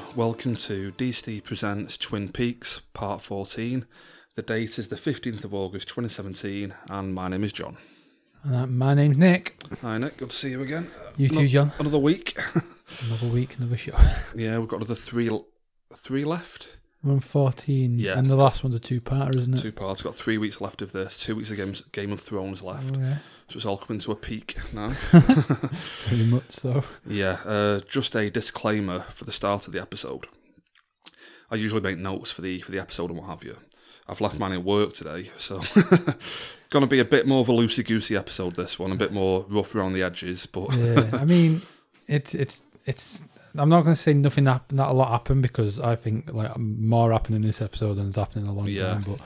everyone. Welcome to DC Presents Twin Peaks Part 14. The date is the 15th of August 2017, and my name is John. Uh, my name's Nick. Hi, Nick. Good to see you again. You too, John. Another week. Another week, another show. yeah, we've got another three three left. We're on 14, Yeah. and the last one's a two-parter, isn't it? Two parts. Got three weeks left of this. Two weeks of Games, Game of Thrones left. Oh, yeah. So it's all coming to a peak now. Pretty much so. Yeah, uh, just a disclaimer for the start of the episode. I usually make notes for the for the episode and what have you. I've left mine at work today, so gonna be a bit more of a loosey goosey episode. This one, a bit more rough around the edges, but Yeah, I mean, it's it's it's. I'm not going to say nothing happened, not a lot happened because I think like more happened in this episode than has happened in a long Yeah. time. But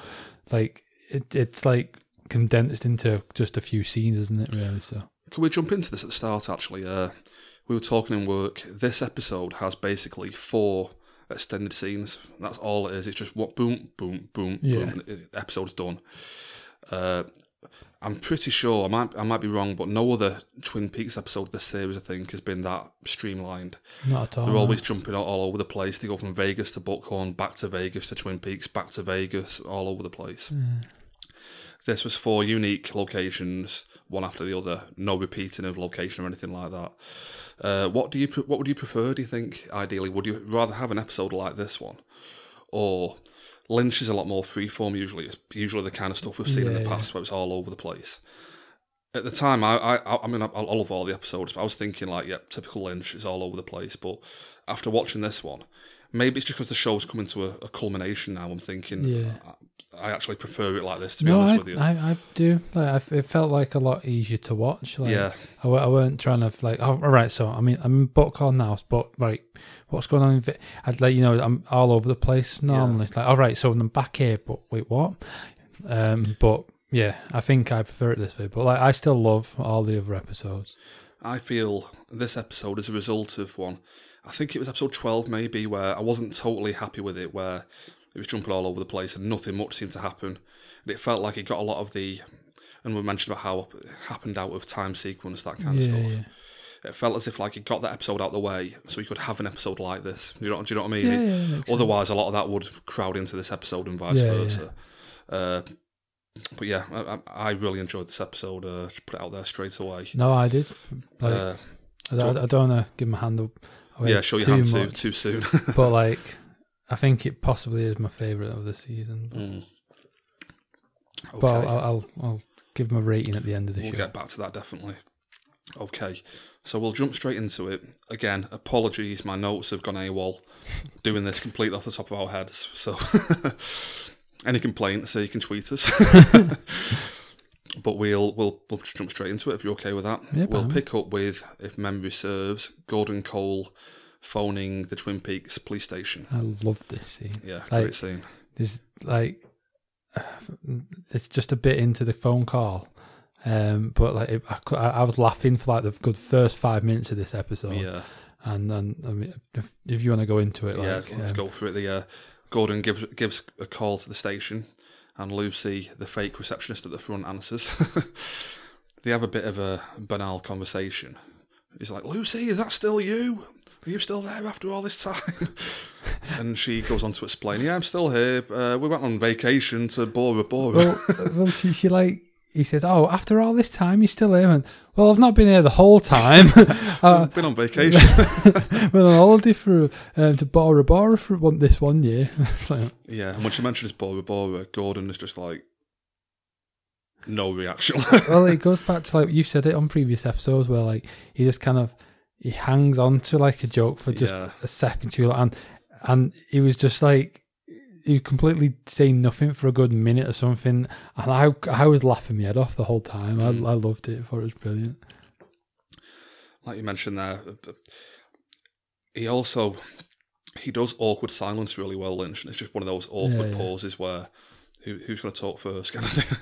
like it, it's like condensed into just a few scenes, isn't it? Really. So can we jump into this at the start? Actually, uh, we were talking in work. This episode has basically four extended scenes. That's all it is. It's just what boom, boom, boom, Yeah. boom. Episode's done. Uh, I'm pretty sure I might I might be wrong, but no other Twin Peaks episode of this series I think has been that streamlined. not at all. They're always jumping all, all over the place. They go from Vegas to Buckhorn, back to Vegas to Twin Peaks, back to Vegas, all over the place. This was four unique locations, one after the other. No repeating of location or anything like that. Uh, what do you what would you prefer? Do you think ideally would you rather have an episode like this one, or Lynch is a lot more freeform usually. It's usually the kind of stuff we've seen in Yeah, the yeah. past where it's all over the place. At the time, I I, I mean I, I love all the episodes, but I was thinking like, yeah, typical Lynch is all over the place. But after watching this one, maybe it's just because the show's coming to a, a culmination now. I'm thinking, Yeah. I, I actually prefer it like this. To be no, honest I, with you, I, I do. Like, it felt like a lot easier to watch. Like, yeah, I, I weren't trying to like. Oh, all right. So I mean, I'm in Buckhorn now, but right, what's going on? In I'd like you know, I'm all over the place normally. It's like, all right, so I'm back here, but wait, what? Um, but yeah, I think I prefer it this way. But like, I still love all the other episodes. I feel this episode is a result of one. I think it was episode 12 maybe where I wasn't totally happy with it, where it was jumping all over the place and nothing much seemed to happen. And it felt like it got a lot of the, and we mentioned about how it happened out of time sequence, that kind of stuff. yeah, It felt as if like it got that episode out of the way so you could have an episode like this. Do you know, do you know what I mean? yeah, yeah. Otherwise, a lot of that would crowd into this episode and vice Yeah, versa. Uh, but yeah, I, I really enjoyed this episode. Uh, to put it out there straight away. No, I did. Like, Uh, I, don't, I don't want to give my hand up. Yeah, show your too hand too much, too soon. but like, I think it possibly is my favorite of the season. Mm. Okay, But I'll, I'll, I'll, give a rating at the end of the show. we'll get back to that definitely. Okay, so we'll jump straight into it. Again, apologies, my notes have gone AWOL. Doing this completely off the top of our heads. So, any complaints, so you can tweet us. But we'll we'll we'll jump straight into it if you're okay with that. Yeah, we'll pick up with, if memory serves, Gordon Cole phoning the Twin Peaks police station. I love this scene. Yeah, Like- great scene. There's like, it's just a bit into the phone call, um, but like it, I, I was laughing for like the good first five minutes of this episode, Yeah. and then I mean, if, if you want to go into it, yeah, let's um, go through it. The uh, Gordon gives gives a call to the station, and Lucy, the fake receptionist at the front, answers. they have a bit of a banal conversation. He's like, "Lucy, is that still you? Are you still there after all this time?" and she goes on to explain, "Yeah, I'm still here. Uh, we went on vacation to Bora Bora." well, well, she, she like. He says, "Oh, after all this time, you're still here." And well, I've not been here the whole time. uh, Been on vacation. been on holiday for um, to Bora Bora for one, this one year. Yeah, and when she mentions Bora Bora, Gordon is just like, no reaction. well, it goes back to like you said it on previous episodes where like he just kind of he hangs on to like a joke for just Yeah. a second too long, and and he was just like he completely saying nothing for a good minute or something, and I I was laughing my head off the whole time. Mm. I I loved it. I thought it was brilliant. like you mentioned there, he also he does awkward silence really well, Lynch, and it's just one of those awkward Yeah, yeah. pauses where who, who's going to talk first, kind of thing.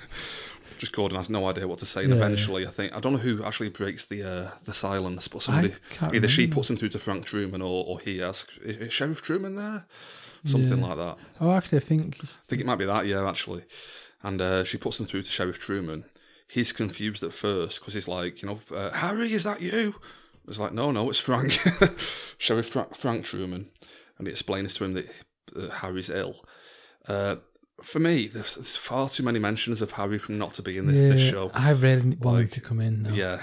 just Gordon has no idea what to say, and Yeah, eventually, I think I don't know who actually breaks the uh, the silence, but somebody either she puts him through to Frank Truman or, or he asks, "Is, is Sheriff Truman there?" Something Yeah. like that. Oh, actually, I think I think it might be that, yeah, actually. And uh, she puts him through to Sheriff Truman. He's confused at first because he's like, you know, uh, Harry, is that you? It's like, no, no, it's Frank, Sheriff Frank, Frank Truman, and he explains to him that uh, Harry's ill. Uh, for me, there's, there's far too many mentions of Harry from not to be in this, this show. I really want him to come in. Though. Yeah,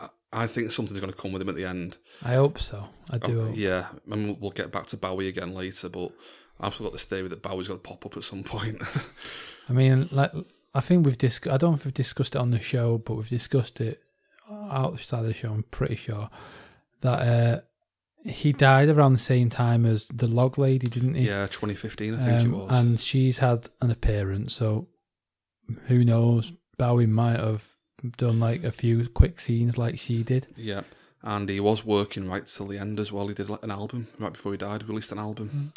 I, I think something's going to come with him at the end. I hope so. I do. Hope. yeah, and we'll- we'll get back to Bowie again later, but I've still got this theory that Bowie's going to pop up at some point. I mean, like I think we've discussed. I don't know if we've discussed it on the show, but we've discussed it outside of the show. I'm pretty sure that uh, he died around the same time as the log lady, didn't he? yeah, 2015, I think it Um, was. And she's had an appearance, so who knows? Bowie might have done like a few quick scenes like she did. Yeah, and he was working right till the end as well. He did like, an album right before he died. Released an album,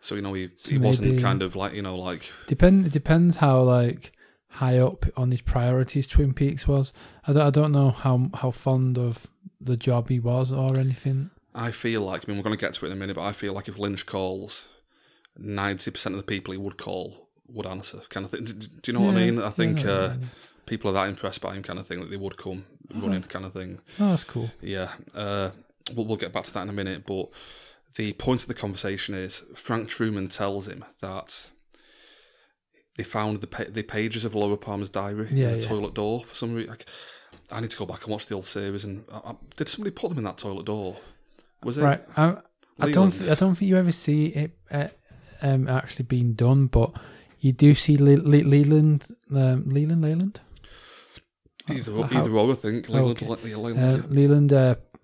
so you know he So he wasn't kind of like you know like Depend. It depends how like high up on his priorities Twin Peaks was. I don't, I don't know how how fond of the job he was or anything. I feel like I mean we're going to get to it in a minute, but I feel like if Lynch calls, ninety percent of the people he would call would answer, kind of thing. Do, do you know what I mean? I think you uh, mean. people are that impressed by him, kind of thing, that they would come running, kind of thing. Oh, that's cool. Yeah, uh, we'll, we'll get back to that in a minute. But the point of the conversation is Frank Truman tells him that they found the pa- the pages of Laura Palmer's diary Yeah, in the yeah. toilet door for some reason. Like, I need to go back and watch the old series. And I, I, did somebody put them in that toilet door? Was it Right. I, I don't. Th- I don't think you ever see it uh, um, actually being done, but you do see Le- Le- Leland, um, Leland, Leland, Either, Uh, how- either or, I think. Leland, Okay. Le- Leland, uh. Leland.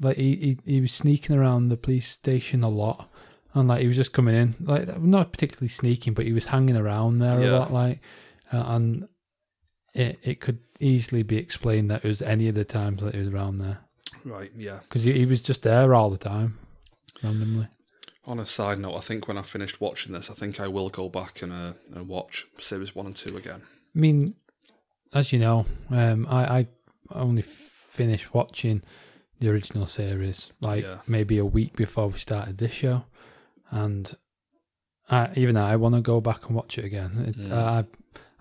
Like he, he, he was sneaking around the police station a lot, and like he was just coming in, like not particularly sneaking, but he was hanging around there a lot, like, uh, and it it could easily be explained that it was any of the times that he was around there Right, yeah. because he, he was just there all the time, randomly. On a side note, I think when I finished watching this, I think I will go back and, uh, and watch series one and two again. I mean, as you know, um, I, I only finished watching the original series like Yeah. maybe a week before we started this show, and I, even I want to go back and watch it again. It, Mm. I,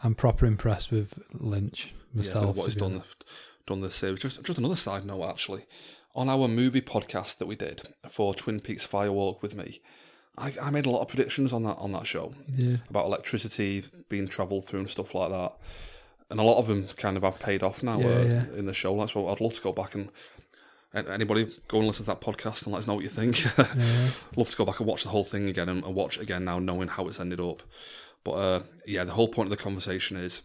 I'm proper impressed with Lynch myself. yeah, with what he's done, done this series. Just, just another side note, actually. On our movie podcast that we did for Twin Peaks Fire Walk with me, I, I made a lot of predictions on that on that show Yeah, about electricity being travelled through and stuff like that. And a lot of them kind of have paid off now Yeah, uh, yeah. in the show. That's what I'd love to go back and anybody go and listen to that podcast and let us know what you think. yeah. love to go back and watch the whole thing again and, and watch it again now, knowing how it's ended up. But uh, yeah, the whole point of the conversation is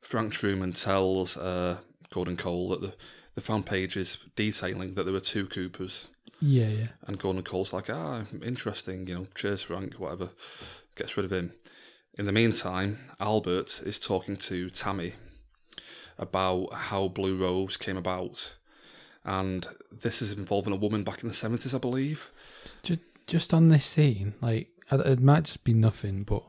Frank Truman tells uh, Gordon Cole that the, they found pages detailing that there were two Coopers, yeah, yeah. and Gordon Cole's like, ah, interesting, you know, cheers, Frank, whatever, gets rid of him. In the meantime, Albert is talking to Tammy about how Blue Rose came about. And this is involving a woman back in the 70s, I believe. Just just on this scene, like it might just be nothing, but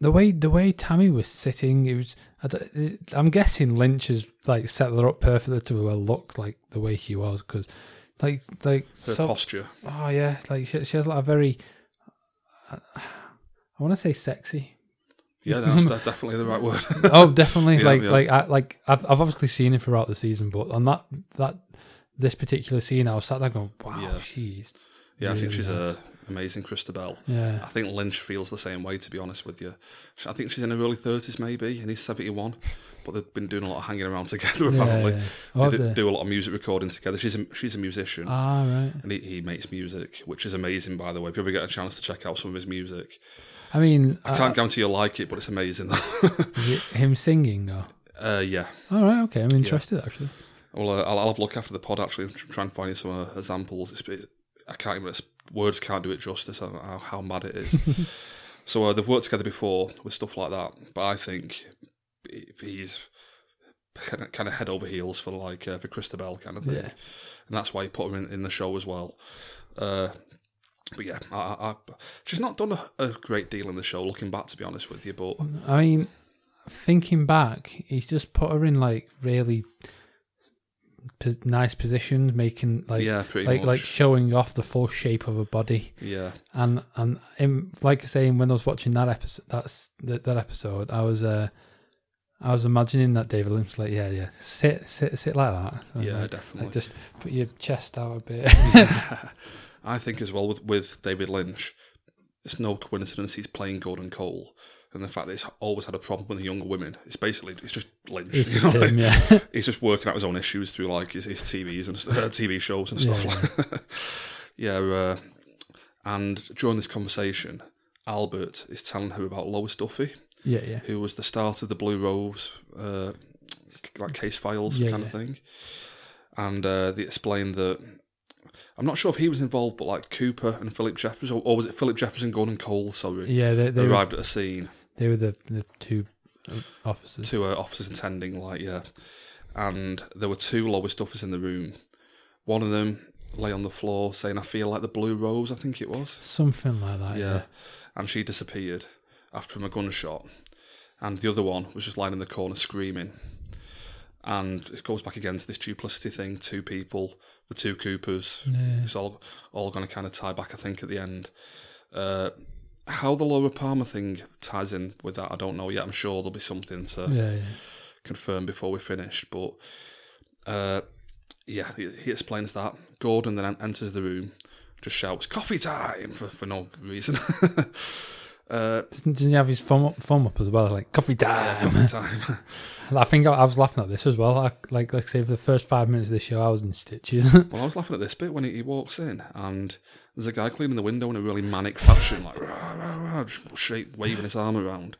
the way the way Tammy was sitting, it was. I I'm guessing Lynch has like set her up perfectly to well look like the way she was because, like, like Her so. posture. Oh yeah, like she, she has like a very. Uh, I want to say sexy. Yeah, that's de- definitely the right word. Oh, definitely. Yeah, like yeah. like I like I've I've obviously seen it throughout the season, but on that that this particular scene, I was sat there going, "Wow, Yeah. she's yeah, I think she's nice. a amazing Chrysta Bell. yeah." I think Lynch feels the same way, to be honest with you. I think she's in her early 30s, maybe, and he's 71, but they've been doing a lot of hanging around together, apparently. Yeah. Oh, they do, do a lot of music recording together. She's a, she's a musician. Ah, right. and he, he makes music, which is amazing, by the way. If you ever get a chance to check out some of his music, I mean, I can't guarantee you'll like it, but it's amazing. it him singing or? uh, yeah. All right, okay. I'm interested actually. Well, uh, I'll, I'll have a look after the pod actually, and try and find you some uh, examples. It's, it, I can't even it's, words can't do it justice how, how, how mad it is. so uh, they've worked together before with stuff like that, but I think he's kind of, head over heels for like uh, for Chrysta Bell kind of thing, Yeah. and that's why he put him in, in the show as well. But yeah, I, I, she's not done a, a great deal in the show. Looking back, to be honest with you, but I mean, thinking back, he's just put her in like really p- nice positions, making like yeah, pretty like much. like showing off the full shape of her body. yeah, And and in, like saying when I was watching that episode, that's that, that episode, I was uh, I was imagining that David Lynch, like, yeah, yeah, sit, sit, sit like that. So, Yeah, like, definitely. Like just put your chest out a bit. I think as well with, with David Lynch, it's no coincidence he's playing Gordon Cole. And the fact that he's always had a problem with the younger women, it's basically it's just Lynch. It's you know? him, yeah. he's just working out his own issues through like his, his TVs and uh, TV shows and stuff Yeah, like that. yeah, uh, and during this conversation, Albert is telling her about Lois Duffy, yeah, yeah. who was the start of the Blue Rose, uh, like case files Yeah, kind of thing. And uh, they explained that I'm not sure if he was involved, but like Cooper and Philip Jeffries, or, or was it Philip Jeffries and Gordon Cole? Sorry, Yeah, they, they, were, arrived at a scene. they were the, the two uh, officers. two uh, officers attending, like yeah, and there were two Lois Duffers in the room. One of them lay on the floor saying, "I feel like the blue rose." I think it was. Something like that. Yeah, Yeah. and she disappeared after a gunshot, and the other one was just lying in the corner screaming. And it goes back again to this duplicity thing: two people, the two Coopers. Yeah. It's all all going to kind of tie back, I think, at the end. Uh, how the Laura Palmer thing ties in with that, I don't know yet. I'm sure there'll be something to Yeah, yeah. confirm before we finish. But uh, yeah, he, he explains that. Gordon then enters the room, just shouts "coffee time" for, for no reason. uh, Doesn't, doesn't he have his thumb up, thumb up as well? Like, coffee time. coffee time. I think I, I was laughing at this as well. I, like, like say, for the first five minutes of the show, I was in stitches. well, I was laughing at this bit when he, he walks in and there's a guy cleaning the window in a really manic fashion, like rah, rah, rah, just shake, waving his arm around.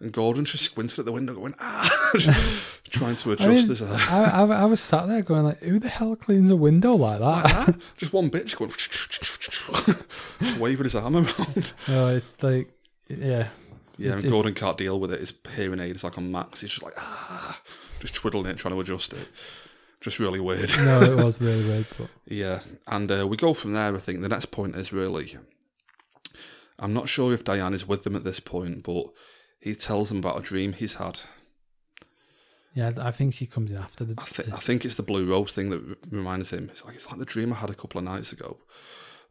And Gordon just squinted at the window, going ah, trying to adjust I, mean, his. Uh, I, I, I was sat there going like, who the hell cleans a window like that? ah, just one bitch going, just waving his arm around. oh, it's like, yeah, Yeah, and It- Gordon can't deal with it. His hearing aid is like on max. He's just like, ah, just twiddling it, trying to adjust it. Just really weird. no, it was really weird. But yeah, and uh, we go from there. I think the next point is really. I'm not sure if Diane is with them at this point, but he tells them about a dream he's had. yeah, I think she comes in after the. I, th- I think it's the blue rose thing that r- reminds him. It's like it's like the dream I had a couple of nights ago,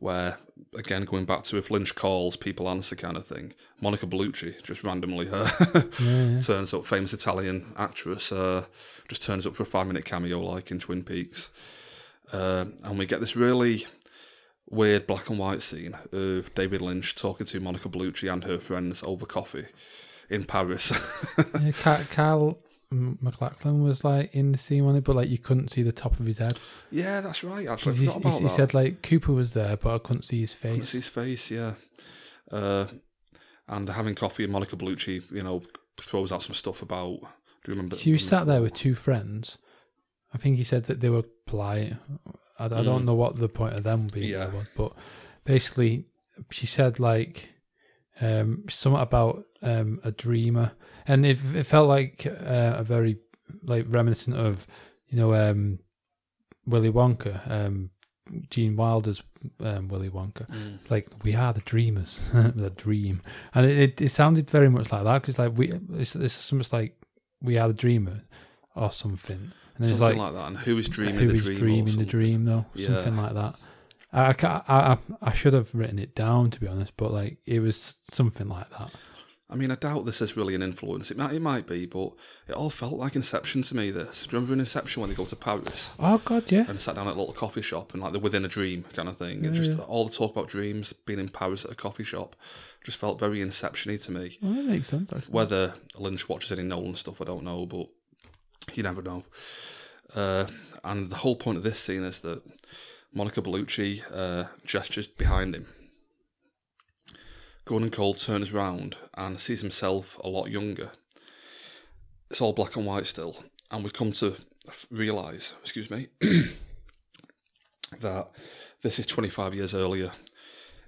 where again going back to if Lynch calls, people answer kind of thing. Monica Bellucci just randomly her yeah, turns up, famous Italian actress, uh, just turns up for a five minute cameo like in Twin Peaks, uh, and we get this really weird black and white scene of David Lynch talking to Monica Bellucci and her friends over coffee in Paris. yeah Ca- Carl M- MacLachlan was like in the scene on it, but like you couldn't see the top of his head. yeah, that's right. Actually, He, he- he said like Cooper was there, but I couldn't see his Couldn't face. see his face, yeah. Uh, and they're having coffee, and Monica Bellucci, you know, throws out some stuff about. Do you remember? She was sat there with two friends. I think he said that they were polite. I, I don't Mm. know what the point of them being Yeah. there was, but basically, she said like um, something about um, a dreamer, and it, it felt like uh, a very like reminiscent of you know um, Willy Wonka, um, Gene Wilder's um, Willy Wonka. Mm. Like we are the dreamers, the dream, and it, it, it sounded very much like that because like we it's, it's something like we are the dreamer or something, and Something it's like, like, that. And who is dreaming who the is dream? dreaming the dream though, Yeah. something like that. I, I, I, I should have written it down to be honest, but like it was something like that. I mean, I doubt this is really an influence. It might, it might be, but it all felt like Inception to me. This. Do you remember in Inception when they go to Paris Oh god, yeah, and sat down at a little coffee shop and like they're within a dream kind of thing, and just Yeah. all the talk about dreams, being in Paris at a coffee shop, just felt very Inception-y to me. well, that makes sense. Actually. Whether Lynch watches any Nolan stuff, I don't know, but you never know. Uh, and the whole point of this scene is that Monica Bellucci uh, gestures behind him. Gordon Cole turns round and sees himself a lot younger. It's all black and white still, and we come to f- realise, excuse me, that this is 25 years earlier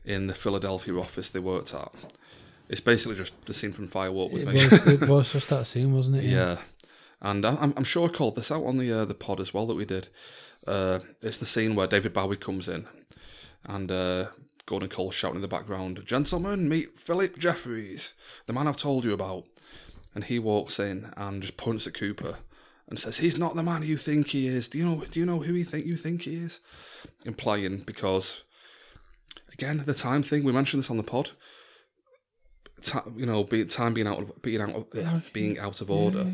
in the Philadelphia office they worked at. It's basically just the scene from Fire Walk with It me. was, it was just that scene, wasn't it? Yeah, and I- I'm, I'm sure I called this out on the uh, the pod as well that we did. Uh, it's the scene where David Bowie comes in, and uh, Gordon Cole shouting in the background, "Gentlemen, meet Philip Jeffries, the man I've told you about." And he walks in and just points at Cooper and says, "He's not the man you think he is. Do you know? Do you know who he think you think he is?" Implying because, again, the time thing we mentioned this on the pod ti you know, be, time being out of being out of, yeah, being out of order.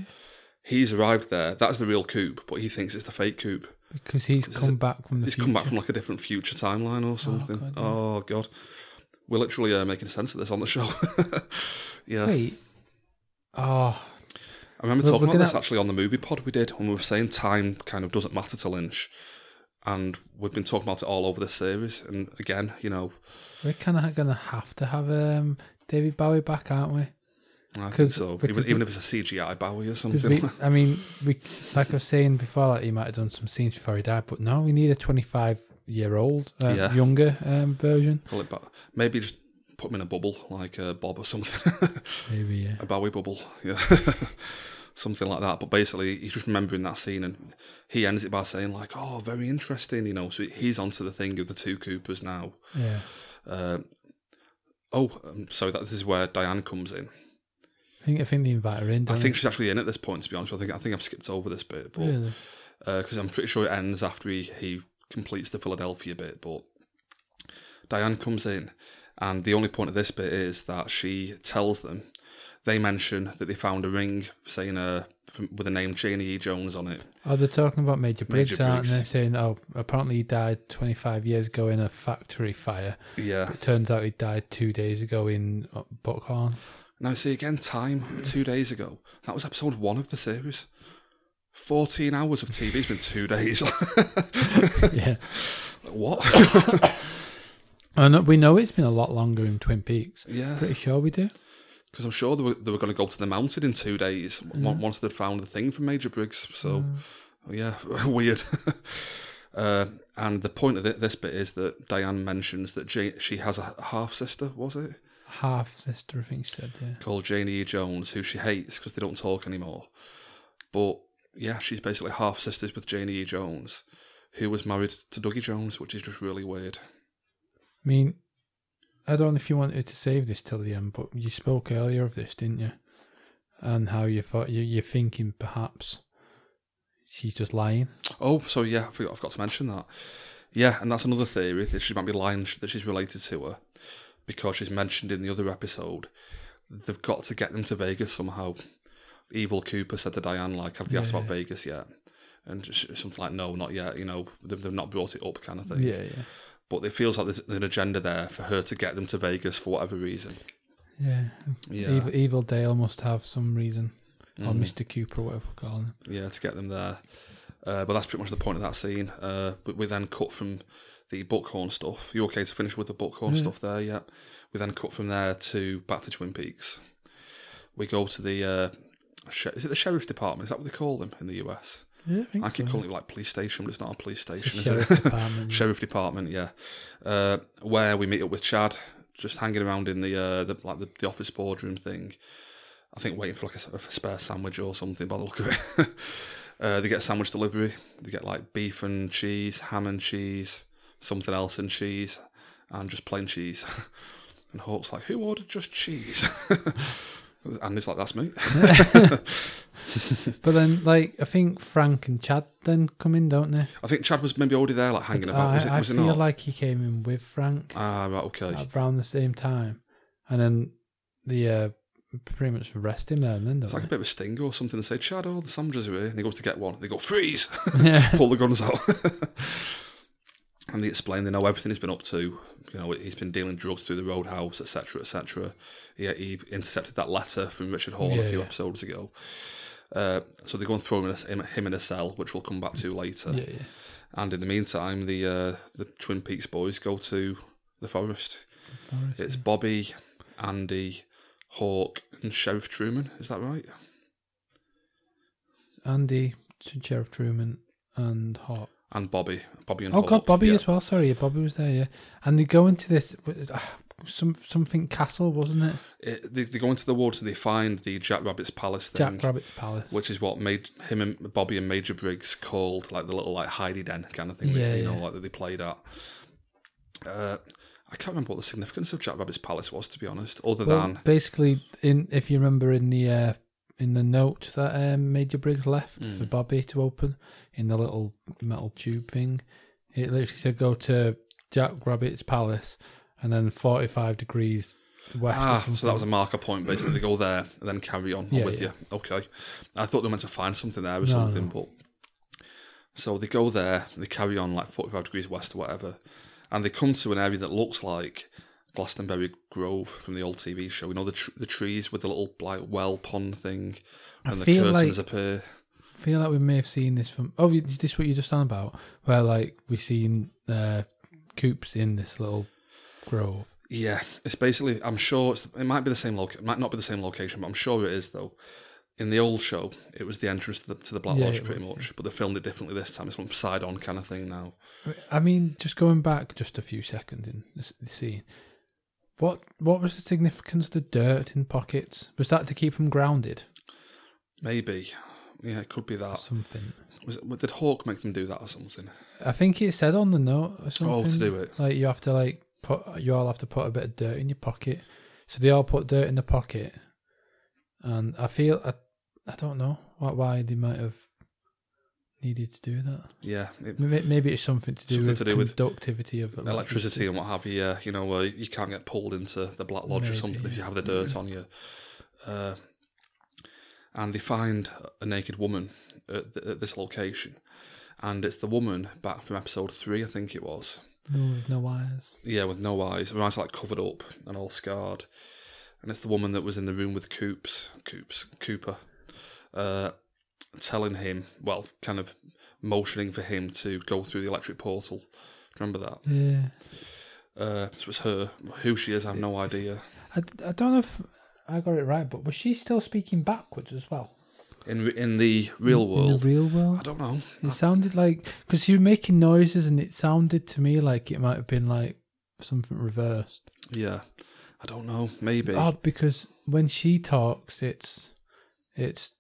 He's arrived there. That's the real Coop, but he thinks it's the fake Coop. Because he's come back from the He's future. come back from like a different future timeline or something. God, Oh god, we're literally uh, making sense of this on the show. yeah, Wait. Oh, I remember talking about this gonna- actually on the movie pod we did when we were saying time kind of doesn't matter to Lynch, and we've been talking about it all over the series. And again, you know, we're kind of going to have to have um, David Bowie back, aren't we? I think so. Even, even if it's a CGI Bowie or something. we, I mean, we like I was saying before, like he might have done some scenes before he died, but no, we need a 25 year old, uh, Yeah. younger um, version. Call it ba- maybe just put him in a bubble like uh, Bob or something, Maybe, yeah. a Bowie bubble, yeah, something like that. But basically, he's just remembering that scene, and he ends it by saying like, "Oh, very interesting," you know. So he's onto the thing of the two Coopers now. Yeah. Uh, oh, um, so that this is where Diane comes in. I think I think they invite her in. I think she's actually in at this point. To be honest. I think I think I've skipped over this bit, but really. because I'm pretty sure it ends after he, he completes the Philadelphia bit. But Diane comes in, and the only point of this bit is that she tells them. They mention that they found a ring saying uh, from, with the name Janie E. Jones on it. Oh, they're talking about Major Briggs, Major aren't Briggs. they? Saying, oh, apparently he died 25 years ago in a factory fire. Yeah. It turns out he died two days ago in uh, Buckhorn. Now, see again, time two days ago. That was episode one of the series. 14 hours of TV It's been two days. yeah. what? And we know it's been a lot longer in Twin Peaks. yeah. Pretty sure we do. Because I'm sure they were, they were going to go up to the mountain in two days on- once they'd found the thing from Major Briggs. So, yeah, weird. uh, and the point of thi- this bit is that Diane mentions that she has a half sister, was it? Half sister, I think she said, yeah. Called Janie E. Jones, who she hates because they don't talk anymore. But yeah, she's basically half sisters with Janie E. Jones, who was married to Dougie Jones, which is just really weird. I mean, I don't know if you wanted to save this till the end, but you spoke earlier of this, didn't you? And how you thought you, you're thinking perhaps she's just lying. Oh, so yeah, I forgot, I forgot to mention that. Yeah, and that's another theory that she might be lying that she's related to her because she's mentioned in the other episode. They've got to get them to Vegas somehow. Evil Cooper said to Diane, like, have they asked about Vegas yet? And sh- something like, no, not yet. You know, they've, they've not brought it up, kind of thing. Yeah, yeah. But it feels like there's an agenda there for her to get them to Vegas for whatever reason. Yeah. Yeah, Mm. Evil, Evil Dale must have some reason. Or Mr. Cooper, whatever we're calling him. yeah, to get them there. Uh, but that's pretty much the point of that scene. Uh, but we then cut from the Buckhorn stuff. You okay to finish with the Buckhorn stuff there? Yeah. We then cut from there to back to Twin Peaks. We go to the uh, is it the sheriff's department? Is that what they call them in the US? Yeah, I I keep so. calling it like police station, but it's not a police station, is Sheriff it? Department. Sheriff department, yeah. Uh, where we meet up with Chad, just hanging around in the uh, the like the, the office boardroom thing. I think waiting for like a, a spare sandwich or something by the look of it. uh, they get a sandwich delivery. They get like beef and cheese, ham and cheese, something else and cheese, and just plain cheese. and Hawk's like, "Who ordered just cheese?" and it's like, "That's me." But then, like, I think Frank and Chad then come in, don't they? I think Chad was maybe already there, like hanging about. I, Was it? I Was feel like he came in with Frank ah, right, okay. around the same time. And then the uh, pretty much arrest him there and then, don't It's like a bit of a sting or something. They say, Chad, oh, the are here. And he goes to get one. They go, freeze! Yeah. Pull the guns out. And they explain they know everything he's been up to. You know, he's been dealing drugs through the roadhouse, etc., etc. Yeah, he intercepted that letter from Richard Horne Yeah, a few yeah. episodes ago. Uh, so they go and throw him in, a, him, in a cell, which we'll come back to later. Yeah, yeah. And in the meantime, the uh, the Twin Peaks boys go to the forest. Forest, It's Bobby, Andy, Hawk, and Sheriff Truman. Is that right? Andy, Sheriff Truman, and Hawk. And Bobby, Bobby and Oh. God, Bobby yeah. as well. Sorry, yeah, Bobby was there. Yeah, and they go into this uh, some something castle, wasn't it? It, they, they go into the water. and they find the Jack Rabbit's palace thing, Jack Rabbit's palace. which is what made him and Bobby and Major Briggs called like the little like hidey den kind of thing. Yeah, you know, like that they played at. Uh, I can't remember what the significance of Jack Rabbit's palace was, to be honest, other well, than basically, in if you remember in the uh, in the note that um, Major Briggs left Hmm. for Bobby to open in the little metal tube thing, it literally said go to Jack Rabbit's palace, and then forty five degrees west. Ah, so that was a marker point. Basically, they go there and then carry on. Yeah, with yeah. you. Okay. I thought they were meant to find something there or No, something, no. but so they go there. They carry on like 45 degrees west or whatever, and they come to an area that looks like Glastonbury Grove from the old TV show. You know the tr- the trees with the little like well pond thing, and the curtains like- appear. feel like we may have seen this from. Oh, is this what you're just on about? Where like we've seen uh, coops in this little grove. Yeah, it's basically. I'm sure it's, it might be the same location. Might not be the same location, but I'm sure it is though. In the old show, it was the entrance to the, to the Black Yeah, Lodge, pretty was, much. But they filmed it differently this time. It's from side on kind of thing now. I mean, just going back just a few seconds in this, the scene. What what was the significance of the dirt in pockets? Was that to keep them grounded? Maybe, yeah, it could be that. Something. Was it, did Hawk make them do that or something? I think it said on the note or something. Oh, to do it. Like you have to like put you all have to put a bit of dirt in your pocket. So they all put dirt in the pocket, and I feel I I don't know why why they might have needed to do that. Yeah, it, Maybe, maybe it's something to do Something with to do with conductivity of electricity and what have you. Yeah, you know, where you can't get pulled into the Black Lodge or Maybe, something if you have the dirt on you. Uh, and they find a naked woman at, th- at this location, and it's the woman back from episode three, I think it was. No, with no wires. Yeah, with no eyes, her eyes like covered up and all scarred. And it's the woman that was in the room with Coops, Coops, Cooper, uh, telling him, well, kind of motioning for him to go through the electric portal. Do you remember that? Yeah. Uh, so it's her. Who she is, I have no idea. I, I don't know if I got it right, but was she still speaking backwards as well? In in the real In world, the real world? I don't know. It sounded like because you were making noises, and it sounded to me like it might have been like something reversed. Yeah, I don't know. Maybe. Oh, because when she talks, it's it's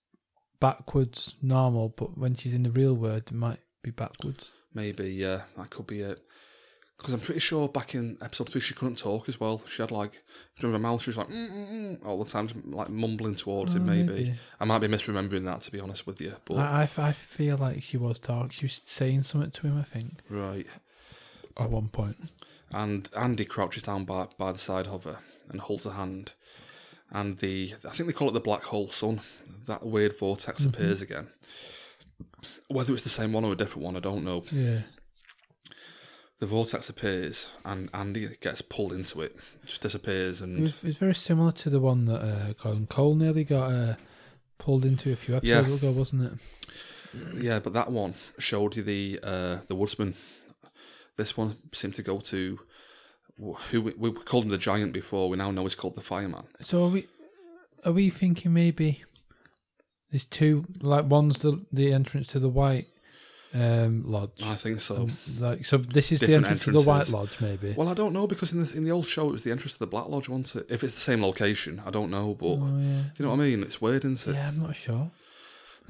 backwards normal, but when she's in the real world, it might be backwards. Maybe, yeah, that could be it. Because I'm pretty sure back in episode three she couldn't talk as well. She had like, remember her mouth? She was like mm, mm, mm, all the time, like mumbling towards Oh, him. Maybe. maybe. I might be misremembering that to be honest with you, but I, I I feel like she was talking. She was saying something to him. I think right. at one point. And Andy crouches down by by the side of her and holds her hand. And the I think they call it the black hole sun. That weird vortex Mm-hmm. appears again. Whether it's the same one or a different one, I don't know. Yeah. The vortex appears and Andy gets pulled into it, just disappears, and it's, it very similar to the one that uh, Gordon Cole nearly got uh, pulled into a few Yeah. episodes ago, wasn't it? Yeah, but that one showed you the uh, the woodsman. This one seemed to go to who we, we called him the giant before. We now know he's called the fireman. So are we are we thinking maybe there's two like one's the the entrance to the White um, Lodge. I think so. and, like so, this is the Different entrance to the White. Lodge, maybe. Well, I don't know because in the in the old show it was the entrance to the Black Lodge, wasn't it? If it's the same location, I don't know, but Oh yeah, you know what I mean. It's weird, isn't it? yeah. I'm not sure.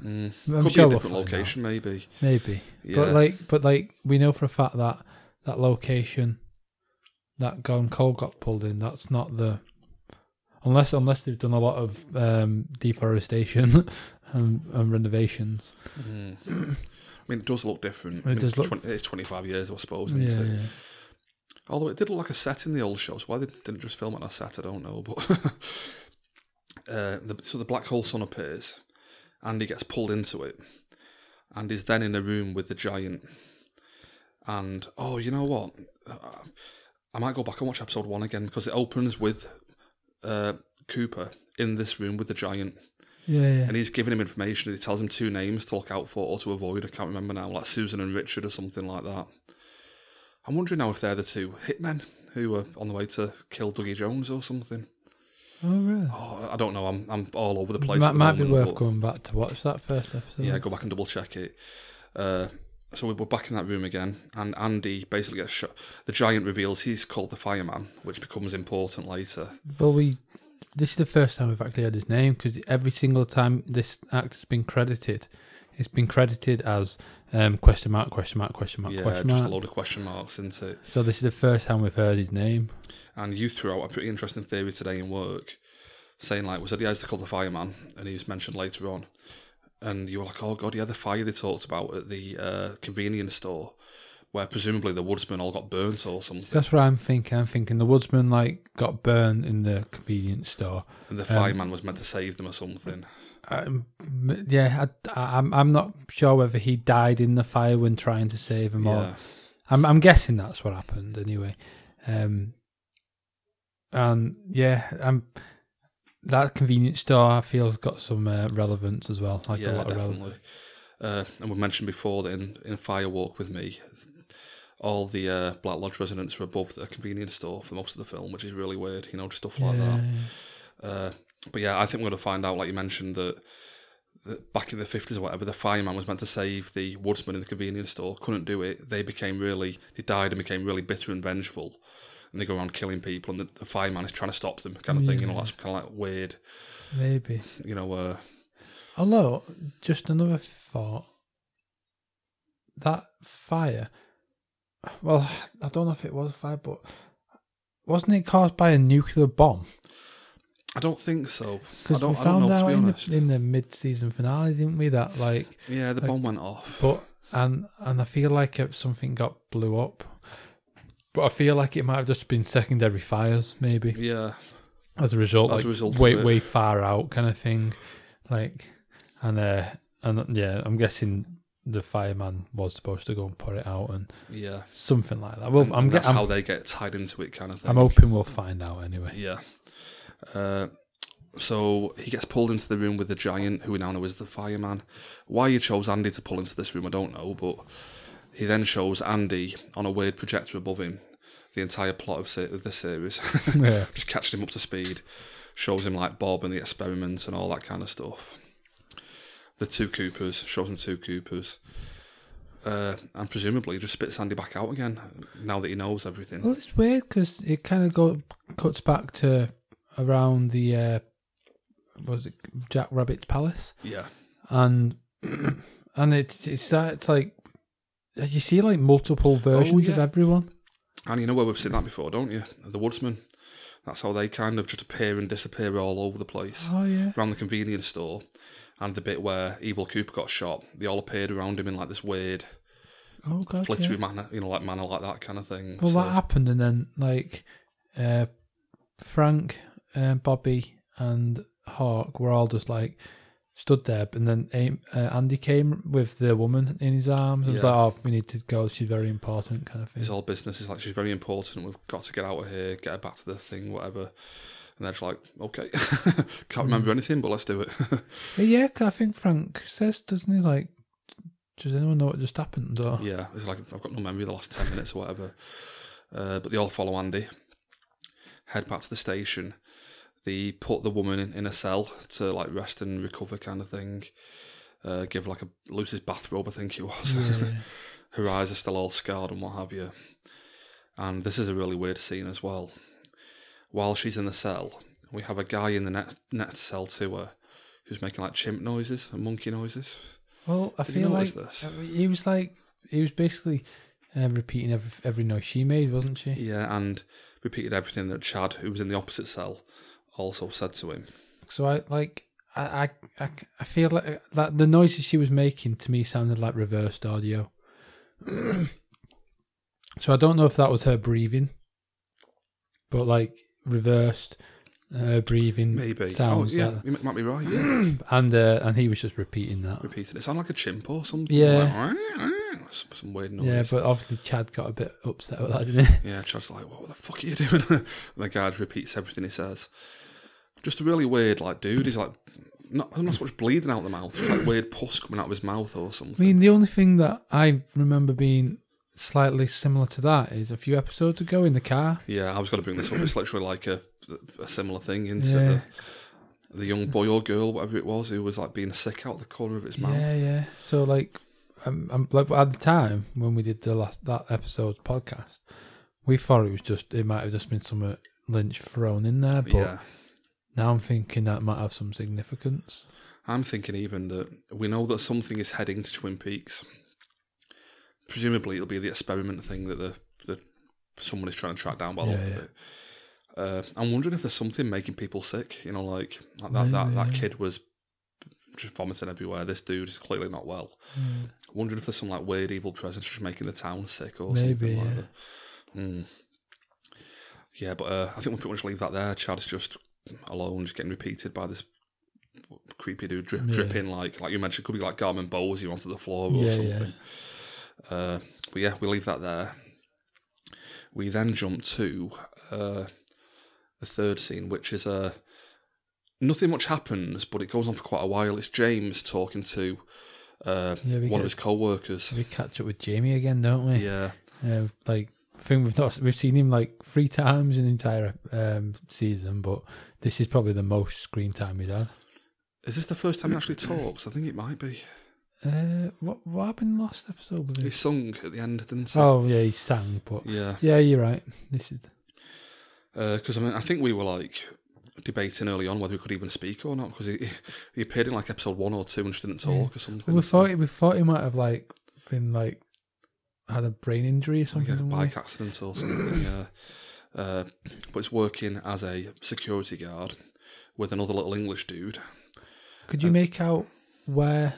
Mm. I'm Could sure be a different out. location, maybe. Maybe, Yeah. but like, but like, we know for a fact that that location that Gordon Cole got pulled in, that's not the unless unless they've done a lot of um, deforestation and, and renovations. Mm. I mean, it does look different. It I mean, does look- 20, it's twenty five years, I suppose, Yeah, it? yeah. Although it did look like a set in the old shows. Why they didn't just film it on a set, I don't know. But uh, the, so the black hole sun appears, and he gets pulled into it, and is then in a room with the giant. And oh, you know what? Uh, I might go back and watch episode one again because it opens with uh, Cooper in this room with the giant, yeah, yeah. and he's giving him information. And he tells him two names to look out for or to avoid. I can't remember now, like Susan and Richard or something like that. I'm wondering now if they're the two hitmen who are on the way to kill Dougie Jones or something. Oh, really? Oh, I don't know. I'm I'm all over the place. might the might be worth going back to watch that first episode. Yeah, go back and double check it. Uh, so we're back in that room again, and Andy basically gets shot. The giant reveals he's called the fireman, which becomes important later. Well, we this is the first time we've actually heard his name because every single time this actor's been credited, it's been credited as um, question mark, question mark, question mark, yeah, question mark. Yeah, just a load of question marks into it. So this is the first time we've heard his name. And you threw out a pretty interesting theory today in work, saying like, was it the guys called the fireman, and he was mentioned later on, and you were like, oh god, yeah, the fire they talked about at the uh, convenience store where presumably the woodsmen all got burnt or something, That's what I'm thinking. I'm thinking the woodsman like got burned in the convenience store. and the fireman was meant to save them or something. Um, yeah, I, I, I'm I'm not sure whether he died in the fire when trying to save him or I'm I'm guessing that's what happened anyway. Um, and yeah, um, that convenience store I feel has got some uh, relevance as well. Like a yeah, definitely. Uh, and we mentioned before that in in Fire Walk with Me, all the uh, Black Lodge residents were above the convenience store for most of the film, which is really weird. You know, stuff like that. Uh, but yeah, I think we're going to find out, like you mentioned, that, that back in the 50s or whatever, the fireman was meant to save the woodsman in the convenience store, couldn't do it. They became really, they died and became really bitter and vengeful. And they go around killing people, and the, the fireman is trying to stop them, kind of thing. You know, that's kind of like weird, Maybe. you know, uh, Although, just another thought. That fire. Well, I don't know if it was a fire, but wasn't it caused by a nuclear bomb? I don't think so. I Because we don't, I don't found know, to out in the, in the mid-season finale, didn't we? That like, yeah, the like- bomb went off. but and and I feel like if something got blew up, but I feel like it might have just been secondary fires, maybe yeah, as a result, As a like result way way far out kind of thing, like, and uh, and yeah, I'm guessing the fireman was supposed to go and put it out and yeah. something like that. Well, And- I'm and that's how they get tied into it, kind of thing. I'm hoping we'll find out anyway. Yeah. Uh, so he gets pulled into the room with the giant, who we now know is the fireman. Why he chose Andy to pull into this room, I don't know, but he then shows Andy on a weird projector above him the entire plot of, se- of this series, yeah, just catching him up to speed. Shows him like Bob and the experiments and all that kind of stuff. The two Coopers shows him two Coopers. Uh, and presumably just spits Andy back out again now that he knows everything. well, it's weird because it kind of go cuts back to around the uh, what was it Jack Rabbit's palace. Yeah, and and it's it's that it's like you see like multiple versions of yeah. everyone. And you know where we've seen that before, don't you? The Woodsman. That's how they kind of just appear and disappear all over the place. Oh yeah, Around the convenience store. And the bit where Evil Cooper got shot, they all appeared around him in like this weird, oh god. flittery yeah. manner, you know, like manner like that kind of thing. Well, So, that happened, and then like uh, Frank, uh, Bobby, and Hawk were all just like stood there, and then uh, Andy came with the woman in his arms and was like, "Oh, we need to go. She's very important," kind of thing. it's all business. It's like, she's very important. We've got to get out of here, get her back to the thing, whatever. And they're just like, okay. Can't remember anything, but let's do it. yeah, I think Frank says, doesn't he? Like, does anyone know what just happened? Or Yeah, it's like I've got no memory of the last 10 minutes or whatever. Uh, but they all follow Andy, head back to the station. They put the woman in, in a cell to like rest and recover, kind of thing. Uh, give like a Lucy's bathrobe, I think it was. Yeah. Her eyes are still all scarred and what have you. And this is a really weird scene as well. While she's in the cell, we have a guy in the net, next cell to her who's making like chimp noises and monkey noises. Well, I Did feel like this? uh, he was like he was basically uh, repeating every every noise she made, wasn't she? Yeah, and repeated everything that Chad, who was in the opposite cell, also said to him. So I like I I I, feel like that the noises she was making to me sounded like reversed audio. so I don't know if that was her breathing, but like reversed uh, breathing Maybe. sounds oh, yeah, like- you might be right. Yeah. and uh, and he was just repeating that. Repeating. It sounded like a chimp or something. Yeah. Like, some, some weird noise. Yeah, but obviously Chad got a bit upset with that, didn't he? Yeah, Chad's like, what the fuck are you doing? and the guard repeats everything he says. Just a really weird, like, dude. He's like, not, not so much bleeding out the mouth, just like weird pus coming out of his mouth or something. I mean, the only thing that I remember being slightly similar to that is a few episodes ago in the car. yeah, I was going to bring this up. It's literally like a, a similar thing into Yeah. the, the young boy or girl, whatever it was, who was like being sick out the corner of its mouth. Yeah, yeah. So like, um, um, like at the time when we did the last that episode's podcast, we thought it was just it might have just been some Lynch thrown in there, but yeah. now I'm thinking that might have some significance. I'm thinking even that we know that something is heading to Twin Peaks. Presumably, it'll be the experiment thing that the that someone is trying to track down by the Yeah, look yeah. it. Uh, I'm wondering if there's something making people sick. You know, like, like that, that that kid was just vomiting everywhere. This dude is clearly not well. Wondering if there's some like weird evil presence just making the town sick or Maybe, something like yeah. that. Mm. Yeah, but uh, I think we'll pretty much leave that there. Chad's just alone, just getting repeated by this creepy dude drip, Yeah. dripping like like you mentioned, could be like garmonbozia onto the floor or Yeah, something. Uh, but yeah, we leave that there. We then jump to uh, the third scene, which is uh, nothing much happens, but it goes on for quite a while. It's James talking to uh, Yeah, one of his co-workers. We catch up with Jamie again, don't we? Yeah, Uh, like I think we've not we've seen him like three times in the entire um, season, but this is probably the most screen time he's had. is this the first time he actually talks? I think it might be. Uh, what what happened last episode He sung at the end, didn't he? Oh yeah, he sang, but Yeah, yeah, you're right. This is because I mean, I think we were like debating early on whether he could even speak or not because he he appeared in like episode one or two and just didn't talk or something. we so- thought we thought he might have like been like had a brain injury or like something. a didn't bike accident or something. yeah, uh, but it's working as a security guard with another little English dude. Could uh, you make out where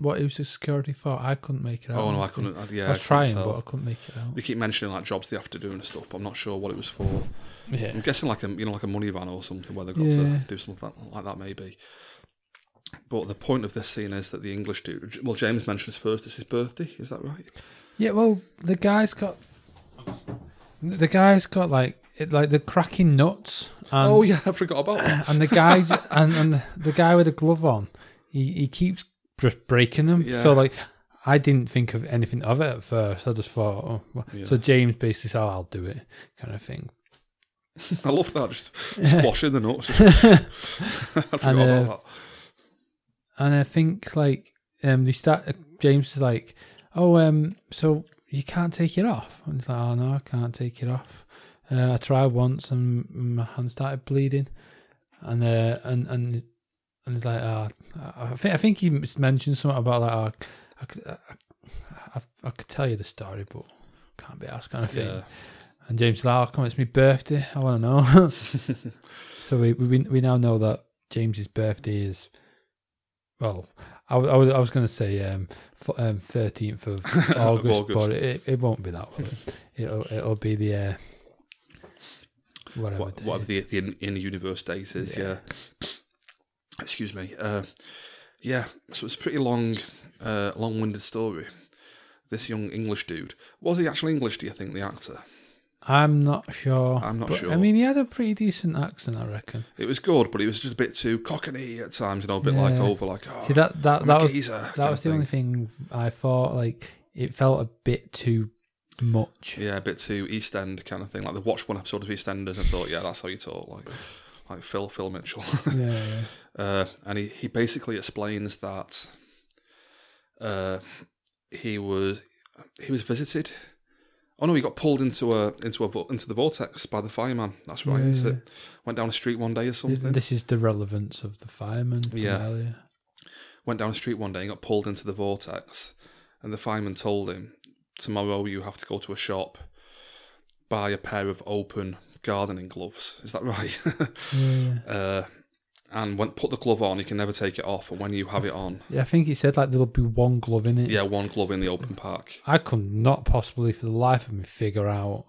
what he was the security for? I couldn't make it oh, out. Oh no, I couldn't. I, yeah, I was couldn't trying, tell. but I couldn't make it out. They keep mentioning like jobs they have to do and stuff, but I'm not sure what it was for. Yeah, I'm guessing like a you know like a money van or something where they've got Yeah. to do something like, like that maybe. But the point of this scene is that the English dude. Well, James mentions first it's his birthday. Is that right? yeah. Well, the guy's got the guy's got like it, like the cracking nuts. And, oh yeah, I forgot about that. and the guy and, and the guy with the glove on, he, he keeps just breaking them. Yeah. So like, I didn't think of anything of it at first. I just thought, oh, well. Yeah. so James basically said, oh, "I'll do it," kind of thing. I love that. Just squashing the nuts. Just, I forgot And, uh, about that. And I think like um, they start. James is like, "Oh, um, so you can't take it off?" And he's like, "Oh no, I can't take it off." Uh, I tried once and my hand started bleeding, and uh, and and and he's like, oh, I think I think he mentioned something about like, oh, I, could, I, I, I could tell you the story, but can't be asked kind of thing. Yeah. And James like, oh, come on, it's my birthday. I want to know. so we, we we now know that James's birthday is, well, I, was- I was I was going to say um thirteenth of August, August. but it, it won't be that. Will it? It'll it'll be the uh, whatever. what, whatever the, the in, in universe date is. Yeah. Excuse me. Uh, yeah. So it's a pretty long, uh, long-winded story. This young English dude was he actually English? Do you think the actor? I'm not sure. I'm not but, sure. I mean, he had a pretty decent accent, I reckon. It was good, but it was just a bit too cockney at times. You know, a bit like over, like oh, See that that I'm that was geezer that was the only thing I thought. Like it felt a bit too much. Yeah, a bit too East End kind of thing. Like they watched one episode of EastEnders and thought, yeah, that's how you talk, like like Phil Phil Mitchell. Yeah, yeah. Uh, and he, he basically explains that uh, he was he was visited. Oh no, he got pulled into a into a into the vortex by the fireman. That's right. Yeah, isn't yeah. it? Went down a street one day or something. this is the relevance of the fireman. Yeah. Earlier. Went down a street one day and got pulled into the vortex. And the fireman told him, "Tomorrow you have to go to a shop, buy a pair of open gardening gloves." Is that right? Yeah. uh, and when put the glove on, you can never take it off. And when you have it on, yeah, I think he said like there'll be one glove in it. yeah, one glove in the open pack. I could not possibly, for the life of me, figure out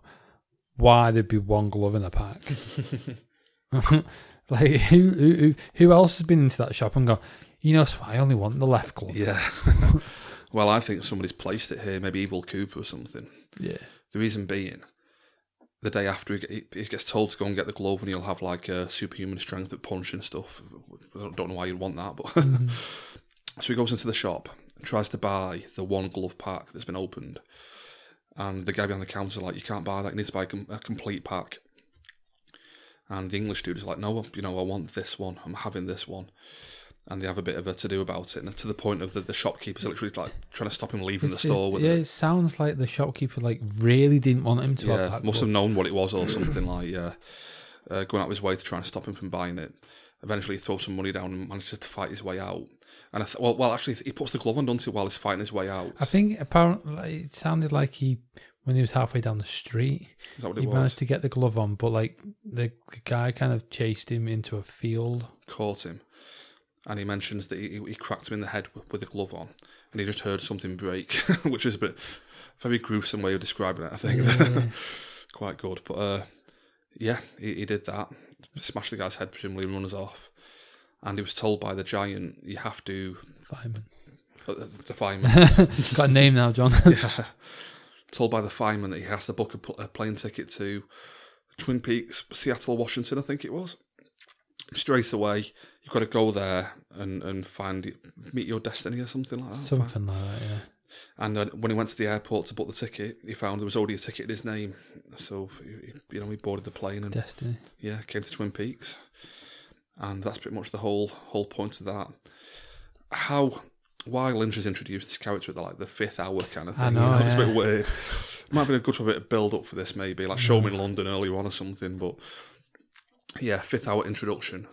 why there'd be one glove in a pack. like who, who who who else has been into that shop and gone? You know, so I only want the left glove. Yeah. well, I think somebody's placed it here, maybe Evil Cooper or something. Yeah. The reason being, the day after he, he gets told to go and get the glove, and he'll have like a superhuman strength at punch and stuff. I don't- know why you'd want that, but mm-hmm. so he goes into the shop and tries to buy the one glove pack that's been opened, and the guy behind the counter is like, "You can't buy that. You need to buy a complete pack." And the English dude is like, "No, you know, I want this one. I'm having this one." And they have a bit of a to do about it, and to the point of the, the shopkeepers literally like trying to stop him leaving the It's- store with yeah, it. it sounds like the shopkeeper like really didn't want him to have Yeah, that must glove. have known what it was or something like yeah. Uh, going out of his way to try and stop him from buying it. Eventually, he throws some money down and manages to fight his way out. And I th- well, well, actually, he puts the glove on, doesn't he, while he's fighting his way out? I think apparently it sounded like he when he was halfway down the street, Is that what he it managed to get the glove on, but like the, the guy kind of chased him into a field. Caught him, and he mentions that he, he cracked him in the head with, a glove on, and he just heard something break, which is a bit very gruesome way of describing it. I think Yeah. quite good, but uh, yeah, he, he did that, smashed the guy's head, presumably and runs off, and he was told by the giant, "You have to." Fireman. Uh, the fireman, Got a name now, John. yeah, told by the fireman that he has to book a, a plane ticket to Twin Peaks, Seattle, Washington, I think it was. Straight away, you've got to go there and, and find meet your destiny or something like that. Something like that, yeah. And uh, when he went to the airport to book the ticket, he found there was already a ticket in his name. So he- you know he boarded the plane and Destiny. yeah, came to Twin Peaks, and that's pretty much the whole whole point of that. How why Lynch has introduced this character at the like the fifth hour kind of thing. I you know, it's a bit weird. Might have been a good for a bit of build up for this, maybe like show him in London earlier on or something. But yeah, fifth hour introduction.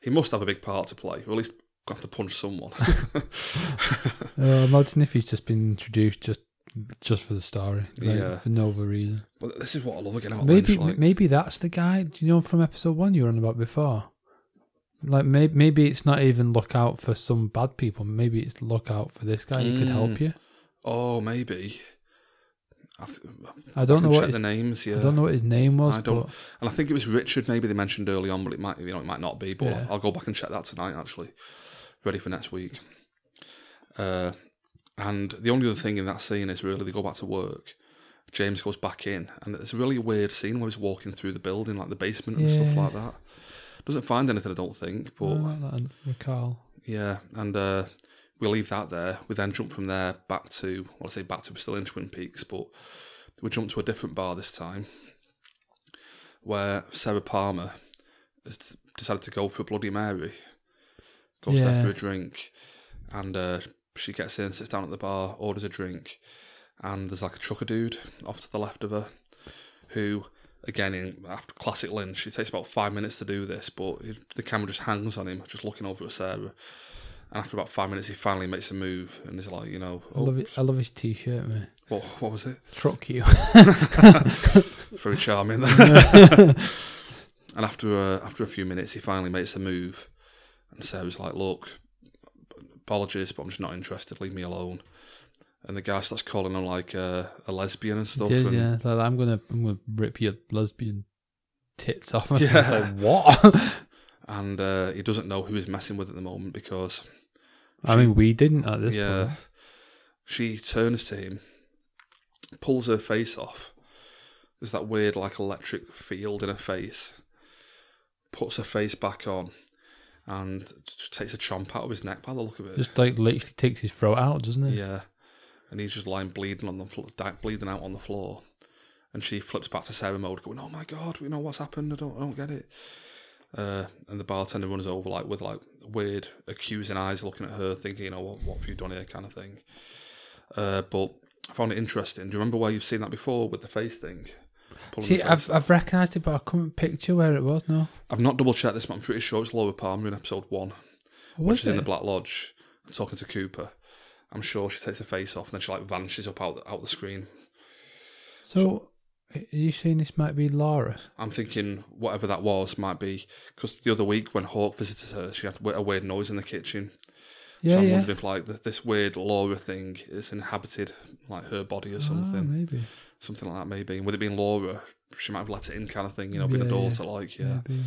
He must have a big part to play, or at least have to punch someone. Uh, imagine if he's just been introduced just just for the story, like, Yeah. for no other reason. but this is what I love again about Maybe Lynch. Like, maybe that's the guy. Do you know from episode one you were on about before? Like maybe maybe it's not even look out for some bad people. Maybe it's look out for this guy who could help Mm. you. oh, maybe. I've, I don't I know what his, the names. Yeah, I don't know what his name was. I don't- But And I think it was Richard. Maybe they mentioned early on, but it might, you know, it might not be. But Yeah. I'll go back and check that tonight. Actually, ready for next week. Uh, and the only other thing in that scene is really they go back to work. James goes back in, and it's a really weird scene where he's walking through the building, like the basement and stuff like that. Doesn't find anything, I don't think. But that, recall. yeah, and uh, we leave that there. We then jump from there back to, well, I say back to, we're still in Twin Peaks, but we jump to a different bar this time where Sarah Palmer has decided to go for a Bloody Mary. Goes there for a drink, and uh, she gets in, sits down at the bar, orders a drink, and there's like a trucker dude off to the left of her who. Again, in classic Lynch, it takes about five minutes to do this, but the camera just hangs on him, just looking over at Sarah. And after about five minutes, he finally makes a move, and he's like, you know, I oh, love it. I love his t-shirt, man. what, what was it? Truck you. Very charming. and after a, after a few minutes, he finally makes a move, and Sarah's like, "Look, apologies, but I'm just not interested. Leave me alone." And the guy starts calling him like uh, a lesbian and stuff. Did, and yeah, like, I'm gonna I'm gonna rip your lesbian tits off. Yeah. like, what? and uh, he doesn't know who he's messing with at the moment because I mean, we didn't at this yeah, point. she turns to him, pulls her face off. There's that weird like electric field in her face. Puts her face back on, and takes a chomp out of his neck by the look of it. Just like literally takes his throat out, doesn't it? Yeah, and he's just lying bleeding on the floor, bleeding out on the floor. And she flips back to Sarah mode, going, "Oh my god, we know what's happened. I don't, I don't get it." Uh, and the bartender runs over like with like weird accusing eyes, looking at her, thinking, "You know what? What have you done here?" kind of thing. Uh, but I found it interesting. Do you remember where you've seen that before with the face thing? See, face I've I've recognised it, but I couldn't picture where it was. No, I've not double checked this, but I'm pretty sure it's Laura Palmer in episode one, was she's in it? the Black Lodge and talking to Cooper. I'm sure she takes her face off and then she like vanishes up out out the screen. So, are you saying this might be Laura? I'm thinking whatever that was might be because the other week when Hawk visited her, she had a weird noise in the kitchen. Yeah, so I'm yeah. wondering if like th this weird Laura thing is inhabited like her body or Ah, something, maybe. something like that maybe. And with it being Laura, she might have let it in, kind of thing. You know, being a Yeah, yeah. daughter, like yeah. Maybe.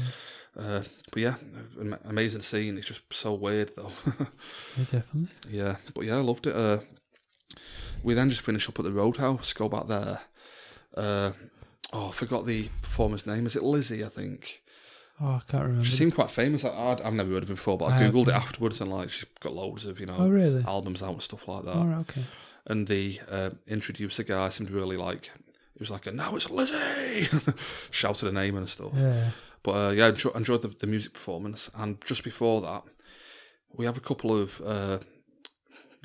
Uh, but yeah, amazing scene. It's just so weird though. Yeah, definitely. Yeah, but yeah, I loved it. Uh, we then just finish up at the Roadhouse, go back there. Uh, oh, I forgot the performer's name. Is it Lissie? I think Oh, I can't remember. she seemed quite famous. I, I'd, I've never heard of her before, but I I googled it afterwards, and like she's got loads of you know oh, really? albums out and stuff like that. All right, okay. And the uh, introducer guy seemed really like he was like, "Now it's Lissie!" shouted her name and stuff. Yeah. But uh, yeah, I enjoy, enjoyed the, the music performance. And just before that, we have a couple of uh,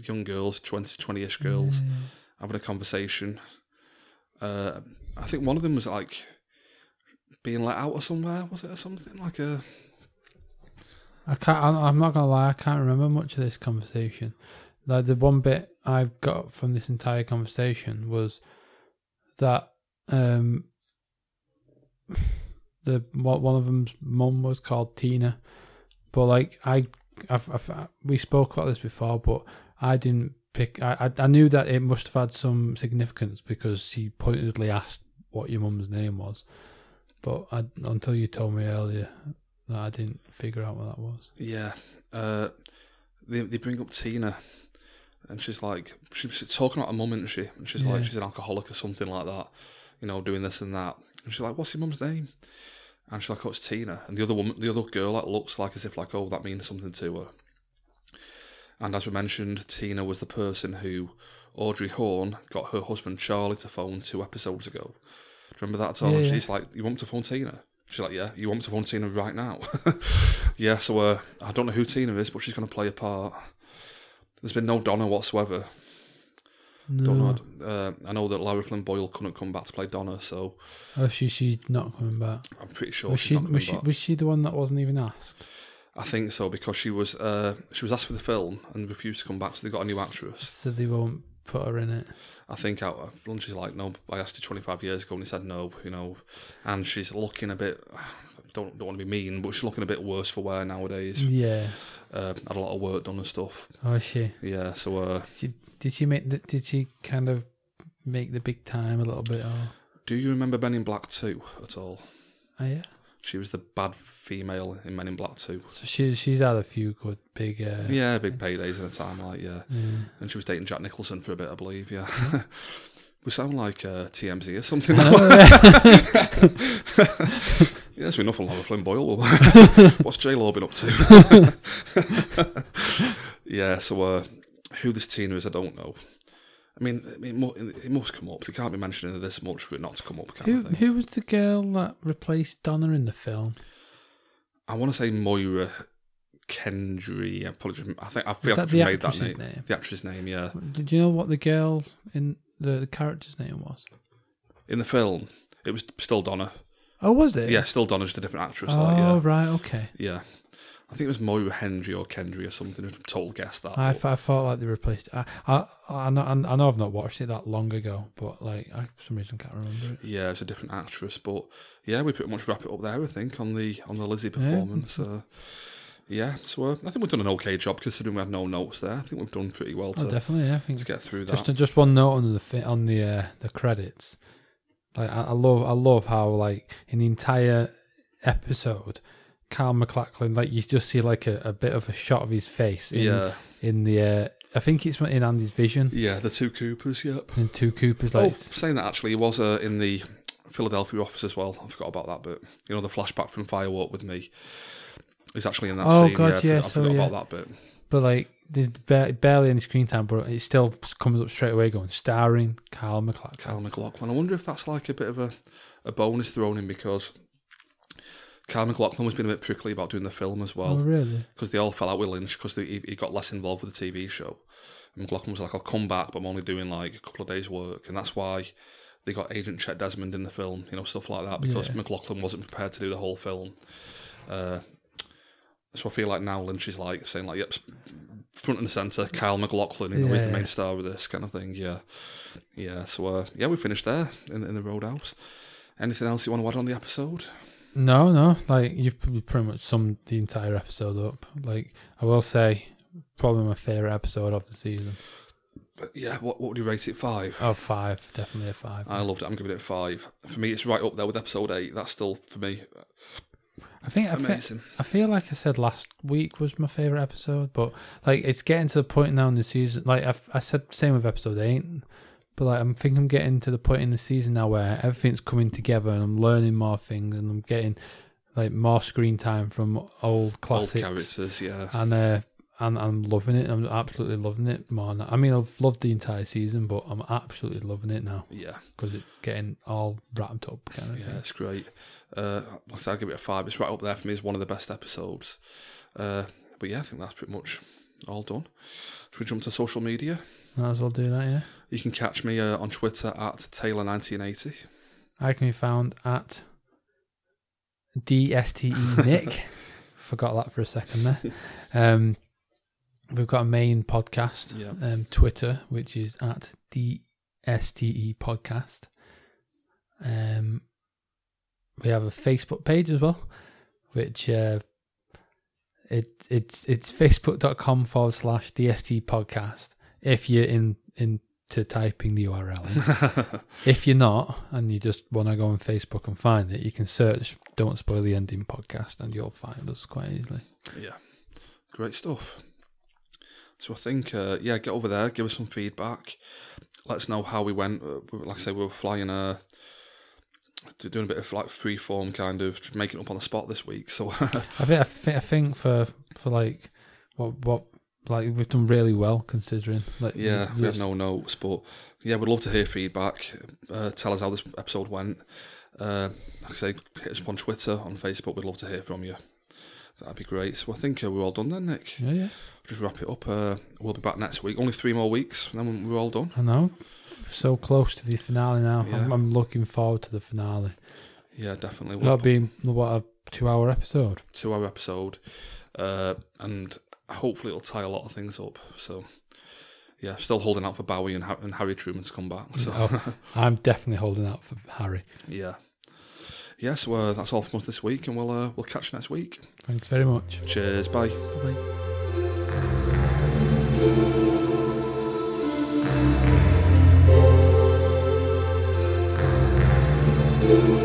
young girls, 20, 20-ish girls, Yeah. having a conversation. Uh, I think one of them was like being let out or somewhere, was it, or something? Like a... I can't. I'm, not gonna lie. I can't remember much of this conversation. Like the one bit I've got from this entire conversation was that um, the one of them's mum was called Tina, but like I I've, I've, we spoke about this before, but I didn't pick. I, I I knew that it must have had some significance because she pointedly asked what your mum's name was, but I, until you told me earlier, that I didn't figure out what that was. Yeah. Uh, they they bring up Tina, and she's like she, she's talking about her mum, isn't she? And she's Yeah. like she's an alcoholic or something like that. You know, doing this and that. And she's like, "What's your mum's name?" And she's like, "Oh, it's Tina." And the other woman, the other girl, like looks like as if like, "Oh, that means something to her." And as we mentioned, Tina was the person who Audrey Horne got her husband Charlie to phone two episodes ago. Do you remember that at all? Yeah, And yeah. she's like, "You want me to phone Tina?" She's like, "Yeah, you want me to phone Tina right now?" yeah. So uh, I don't know who Tina is, but she's going to play a part. There's been no Donna whatsoever. Don't know. Uh, I know that Lara Flynn Boyle couldn't come back to play Donna, so Oh, she she's not coming back. I'm pretty sure Was she's she not coming was she back. was she the one that wasn't even asked? I think so because she was uh, she was asked for the film and refused to come back, so they got a new actress. So they won't put her in it. I think old Lynch is like, no, I asked her 25 years ago and he said no, you know, and she's looking a bit. Don't don't want to be mean, but she's looking a bit worse for wear nowadays. Yeah. Uh, had a lot of work done and stuff. Oh, is she? Yeah, so uh, Did she, did she make? Did she kind of make the big time a little bit? Or do you remember Men in Black 2 at all? oh yeah. She was the bad female in Men in Black 2. So she she's had a few good big. Uh, Yeah, big paydays in a time like yeah. yeah. And she was dating Jack Nicholson for a bit, I believe. Yeah, we sound like uh, TMZ or something. yes, we enough on Laura Flynn Boyle. What's J Law been up to? yeah, so uh, who this Tina is, I don't know. I mean, I mean, it must come up. They can't be mentioning this much for it not to come up. Who who was the girl that replaced Donna in the film? I want to say Moira Kendry. I just, I think I feel I've the made that name. name? The actress name, yeah. Did you know what the girl in the, the character's name was? In the film, it was still Donna. Oh, was it? Yeah, still Donna, just a different actress. Oh like, yeah. right, okay. Yeah. I think it was Moira Hendry or Kendry or something. A total guess that. I, I thought like they replaced. I I I know, I know I've not watched it that long ago, but like I for some reason can't remember it. yeah, it's a different actress, but yeah, we pretty much wrap it up there. I think on the on the Lissie performance. Uh, yeah, so uh, I think we've done an okay job considering we had no notes there. I think we've done pretty well Oh, to, definitely. Yeah, I think to get through that. just just one note on the on the uh, the credits. Like I, I love I love how like in the entire episode, Carl MacLachlan like you just see like a, a bit of a shot of his face in yeah, in the uh, I think it's in Andy's vision yeah, the two Coopers. Yep. in two Coopers Oh, like saying that actually, he was uh, in the Philadelphia office as well. I forgot about that but You know, the flashback from Fire Walk with me. He's actually in that Oh, scene. God, yeah, I yeah, forgot, I so, forgot yeah. about that bit. but like there's barely any screen time, but it still comes up straight away going starring Carl MacLachlan. Kyle MacLachlan. I wonder if that's like a bit of a, a bonus thrown in because Kyle MacLachlan was being a bit prickly about doing the film as oh well really? because they all fell out with Lynch because he, he got less involved with the TV show. And MacLachlan was like, I'll come back, but I'm only doing like a couple of days' work. And that's why they got Agent Chet Desmond in the film, you know, stuff like that because Yeah. MacLachlan wasn't prepared to do the whole film. Uh, so I feel like now Lynch is like saying, like, yep, front and centre, Kyle MacLachlan, you know, is the Yeah. main star with this kind of thing. Yeah. Yeah. So, uh, yeah, we finished there in, in the Roadhouse. Anything else you want to add on the episode? No, no. Like you've pretty much summed the entire episode up. Like I will say, probably my favorite episode of the season. But yeah, what, what would you rate it? Five? Oh, five, definitely a five. I loved it. I'm giving it a five. For me, it's right up there with episode eight. That's still, for me, I think I, fe- amazing. I feel like I said last week was my favorite episode, but like it's getting to the point now in the season. Like I, I said, same with episode eight, but like I'm think I'm getting to the point in the season now where everything's coming together and I'm learning more things and I'm getting like more screen time from old Old characters, yeah. and uh, and I'm loving it. I'm absolutely loving it more. Now. I mean, I've loved the entire season, but I'm absolutely loving it now Yeah, because it's getting all wrapped up. Kind of yeah, thing. it's great. Uh, like I said, I'll give it a five. It's right up there for me as one of the best episodes. Uh, but yeah, I think that's pretty much all done. Should we jump to social media? Might as well do that. Yeah, You can catch me uh, on Twitter at Taylor1980. I can be found at DSTE Nick. Forgot that for a second there. Um, we've got a main podcast, Yeah. um, Twitter, which is at DSTE Podcast. Um, we have a Facebook page as well, which uh, it it's it's facebook.com forward slash DST podcast if you're in into typing the URL. in. if you're not and you just want to go on Facebook and find it, you can search "Don't Spoil the Ending" podcast and you'll find us quite easily. Yeah, great stuff. So I think, uh, yeah, get over there, give us some feedback. Let us know how we went. Uh, like I say, we were flying, uh, doing a bit of like free form kind of making up on the spot this week. So I think I think, I think for for like what what like we've done really well considering. Like yeah, we had no notes, but yeah, we'd love to hear feedback. Uh, tell us how this episode went. Uh, like I say, hit us up on Twitter, on Facebook. We'd love to hear from you. That'd be great. So I think uh, we're all done then, Nick. yeah, yeah. Just wrap it up. Uh, we'll be back next week. Only three more weeks, and then we're all done. I know. So close to the finale now. I'm, Yeah. I'm looking forward to the finale. Yeah, definitely. That'll be what a two-hour episode. two hour episode, uh, and hopefully it'll tie a lot of things up. So, yeah, still holding out for Bowie and, and Harry Truman to come back. So, Oh, I'm definitely holding out for Harry. yeah, yeah. So uh, that's all from us this week, and we'll uh, we'll catch you next week. Thanks very much. Cheers, bye. Bye. Bye.